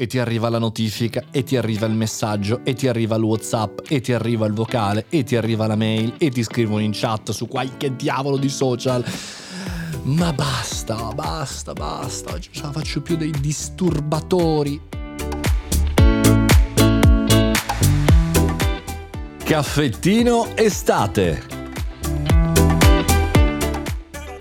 e ti arriva la notifica, e ti arriva il messaggio, e ti arriva il WhatsApp, e ti arriva il vocale, e ti arriva la mail, e ti scrivono in chat su qualche diavolo di social. Ma basta, basta, basta, non ce la faccio più dei disturbatori. Caffettino estate.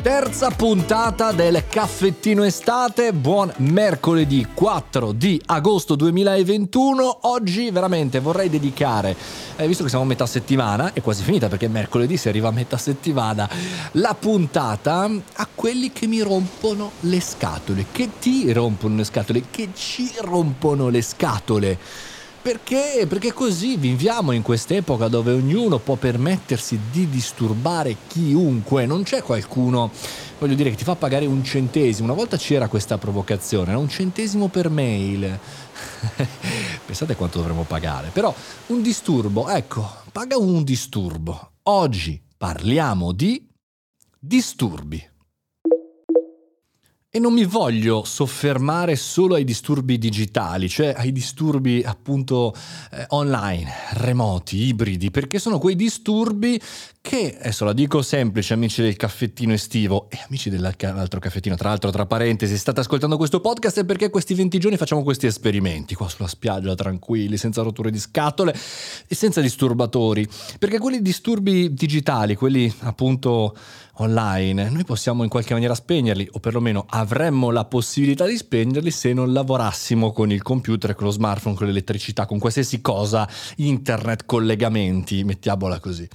Terza puntata del caffettino estate, buon mercoledì 4 di agosto 2021. Oggi veramente vorrei dedicare, eh, visto che siamo a metà settimana, è quasi finita perché mercoledì si arriva a metà settimana, la puntata a quelli che mi rompono le scatole, che ti rompono le scatole, che ci rompono le scatole. Perché? Perché così viviamo in quest'epoca dove ognuno può permettersi di disturbare chiunque, non c'è qualcuno, voglio dire, che ti fa pagare un centesimo. Una volta c'era questa provocazione, era un centesimo per mail. Pensate quanto dovremmo pagare. Però un disturbo, ecco, paga un disturbo. Oggi parliamo di disturbi. E non mi voglio soffermare solo ai disturbi digitali, cioè ai disturbi appunto eh, online, remoti, ibridi, perché sono quei disturbi che, adesso la dico semplice, amici del caffettino estivo e amici dell'altro caffettino, tra l'altro tra parentesi, state ascoltando questo podcast è perché questi 20 giorni facciamo questi esperimenti qua sulla spiaggia, tranquilli, senza rotture di scatole e senza disturbatori, perché quelli disturbi digitali, quelli appunto online, noi possiamo in qualche maniera spegnerli, o perlomeno avremmo la possibilità di spegnerli se non lavorassimo con il computer, con lo smartphone, con l'elettricità, con qualsiasi cosa, internet, collegamenti, mettiamola così.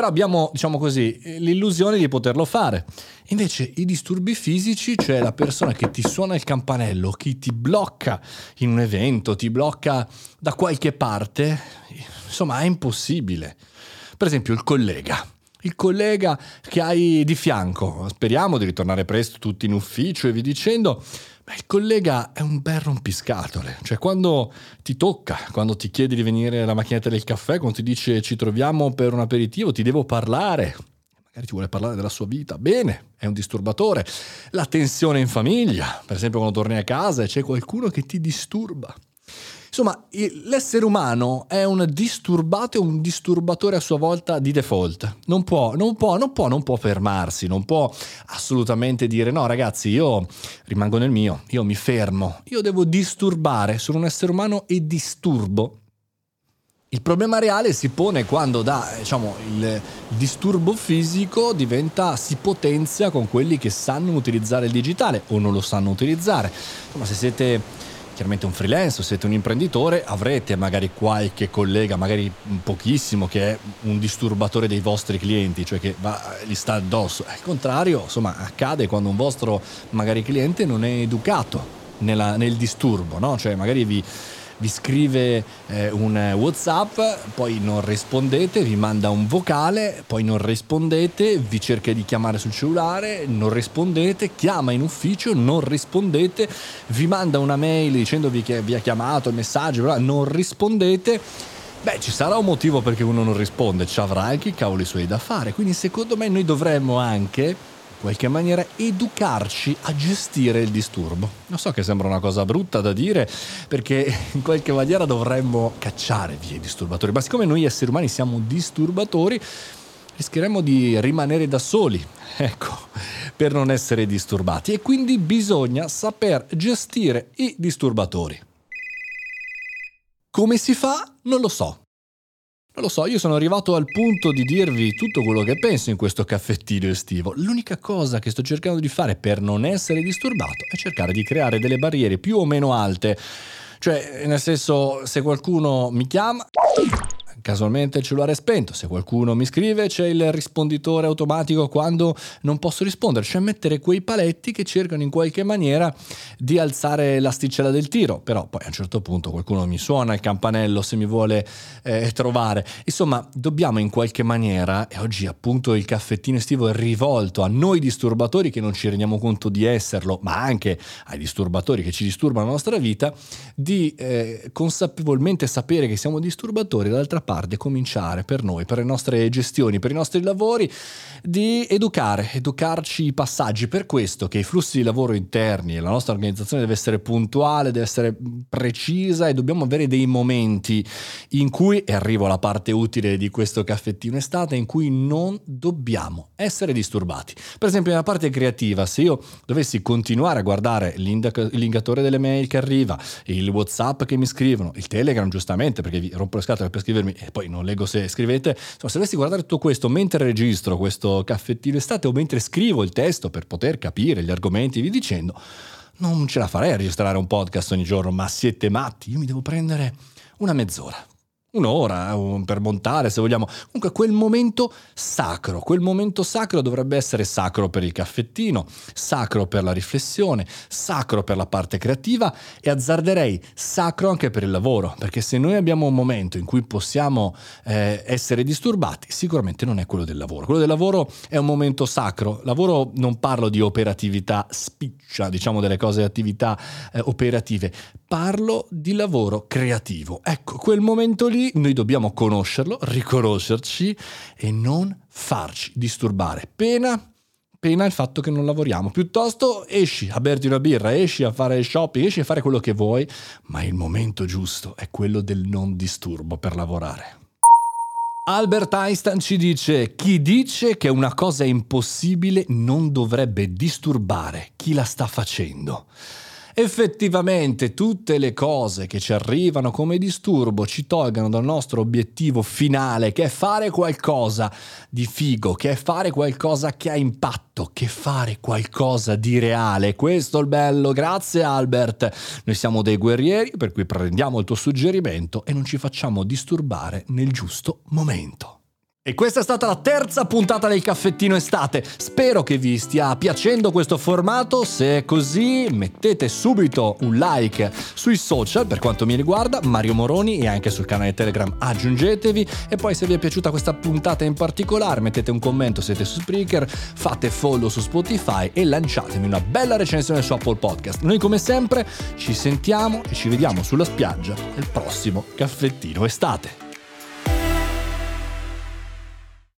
Però abbiamo, diciamo così, l'illusione di poterlo fare. Invece i disturbi fisici, cioè la persona che ti suona il campanello, chi ti blocca in un evento, ti blocca da qualche parte, insomma è impossibile. Per esempio il collega il collega che hai di fianco. Speriamo di ritornare presto tutti in ufficio e vi dicendo. Il collega è un bel rompiscatole, cioè quando ti tocca, quando ti chiede di venire alla macchinetta del caffè, quando ti dice ci troviamo per un aperitivo, ti devo parlare, magari ti vuole parlare della sua vita, bene, è un disturbatore. La tensione in famiglia, per esempio quando torni a casa e c'è qualcuno che ti disturba. Insomma, l'essere umano è un disturbato e un disturbatore a sua volta di default. Non può, non può, non può, non può fermarsi, non può assolutamente dire no ragazzi, io rimango nel mio, io mi fermo, io devo disturbare, sono un essere umano e disturbo. Il problema reale si pone quando da, diciamo, il disturbo fisico diventa, si potenzia con quelli che sanno utilizzare il digitale o non lo sanno utilizzare. Insomma, se siete chiaramente un freelance o siete un imprenditore, avrete magari qualche collega, magari pochissimo, che è un disturbatore dei vostri clienti, cioè che va, gli sta addosso. Al contrario, insomma, accade quando un vostro magari cliente non è educato nella, nel disturbo, no? Cioè magari vi vi scrive eh, un WhatsApp, poi non rispondete, vi manda un vocale, poi non rispondete, vi cerca di chiamare sul cellulare, non rispondete, chiama in ufficio, non rispondete, vi manda una mail dicendovi che vi ha chiamato, il messaggio, non rispondete. Beh, ci sarà un motivo perché uno non risponde, ci avrà anche i cavoli suoi da fare, quindi secondo me noi dovremmo anche qualche maniera educarci a gestire il disturbo. Lo so che sembra una cosa brutta da dire perché in qualche maniera dovremmo cacciare via i disturbatori, ma siccome noi esseri umani siamo disturbatori, rischieremmo di rimanere da soli, ecco, per non essere disturbati e quindi bisogna saper gestire i disturbatori. Come si fa? Non lo so. Non lo so, io sono arrivato al punto di dirvi tutto quello che penso in questo caffettino estivo. L'unica cosa che sto cercando di fare per non essere disturbato è cercare di creare delle barriere più o meno alte. Cioè, nel senso, se qualcuno mi chiama, casualmente il cellulare è spento, se qualcuno mi scrive c'è il risponditore automatico quando non posso rispondere, cioè mettere quei paletti che cercano in qualche maniera di alzare l'asticella del tiro, però poi a un certo punto qualcuno mi suona il campanello se mi vuole eh, trovare, insomma dobbiamo in qualche maniera, e oggi appunto il caffettino estivo è rivolto a noi disturbatori che non ci rendiamo conto di esserlo, ma anche ai disturbatori che ci disturbano la nostra vita, di eh, consapevolmente sapere che siamo disturbatori, dall'altra nostra parte cominciare per noi, per le nostre gestioni, per i nostri lavori, di educare, educarci i passaggi. Per questo che i flussi di lavoro interni e la nostra organizzazione deve essere puntuale, deve essere precisa e dobbiamo avere dei momenti in cui, e arrivo alla parte utile di questo caffettino estate, in cui non dobbiamo essere disturbati. Per esempio nella parte creativa, se io dovessi continuare a guardare l'indicatore delle mail che arriva, il WhatsApp che mi scrivono, il Telegram giustamente perché vi rompo le scatole per scrivermi e poi non leggo se scrivete, insomma se dovessi guardare tutto questo mentre registro questo caffettino estate o mentre scrivo il testo per poter capire gli argomenti vi dicendo, non ce la farei a registrare un podcast ogni giorno, ma siete matti, io mi devo prendere una mezz'ora un'ora per montare se vogliamo. Comunque quel momento sacro, quel momento sacro dovrebbe essere sacro per il caffettino, sacro per la riflessione, sacro per la parte creativa e azzarderei sacro anche per il lavoro, perché se noi abbiamo un momento in cui possiamo eh, essere disturbati, sicuramente non è quello del lavoro. Quello del lavoro è un momento sacro. Lavoro non parlo di operatività spiccia, diciamo delle cose attività eh, operative, parlo di lavoro creativo. Ecco, quel momento lì noi dobbiamo conoscerlo, riconoscerci e non farci disturbare. Pena pena il fatto che non lavoriamo. Piuttosto esci a berti una birra, esci a fare shopping, esci a fare quello che vuoi, ma il momento giusto è quello del non disturbo per lavorare. Albert Einstein ci dice, chi dice che una cosa è impossibile non dovrebbe disturbare chi la sta facendo. Effettivamente tutte le cose che ci arrivano come disturbo ci tolgono dal nostro obiettivo finale, che è fare qualcosa di figo, che è fare qualcosa che ha impatto, che è fare qualcosa di reale. Questo è il bello, grazie Albert. Noi siamo dei guerrieri, per cui prendiamo il tuo suggerimento e non ci facciamo disturbare nel giusto momento. E questa è stata la terza puntata del caffettino estate. Spero che vi stia piacendo questo formato. Se è così, mettete subito un like sui social per quanto mi riguarda, Mario Moroni e anche sul canale Telegram aggiungetevi. E poi se vi è piaciuta questa puntata in particolare, mettete un commento, siete su Spreaker, fate follow su Spotify e lanciatemi una bella recensione su Apple Podcast. Noi come sempre ci sentiamo e ci vediamo sulla spiaggia nel prossimo caffettino estate.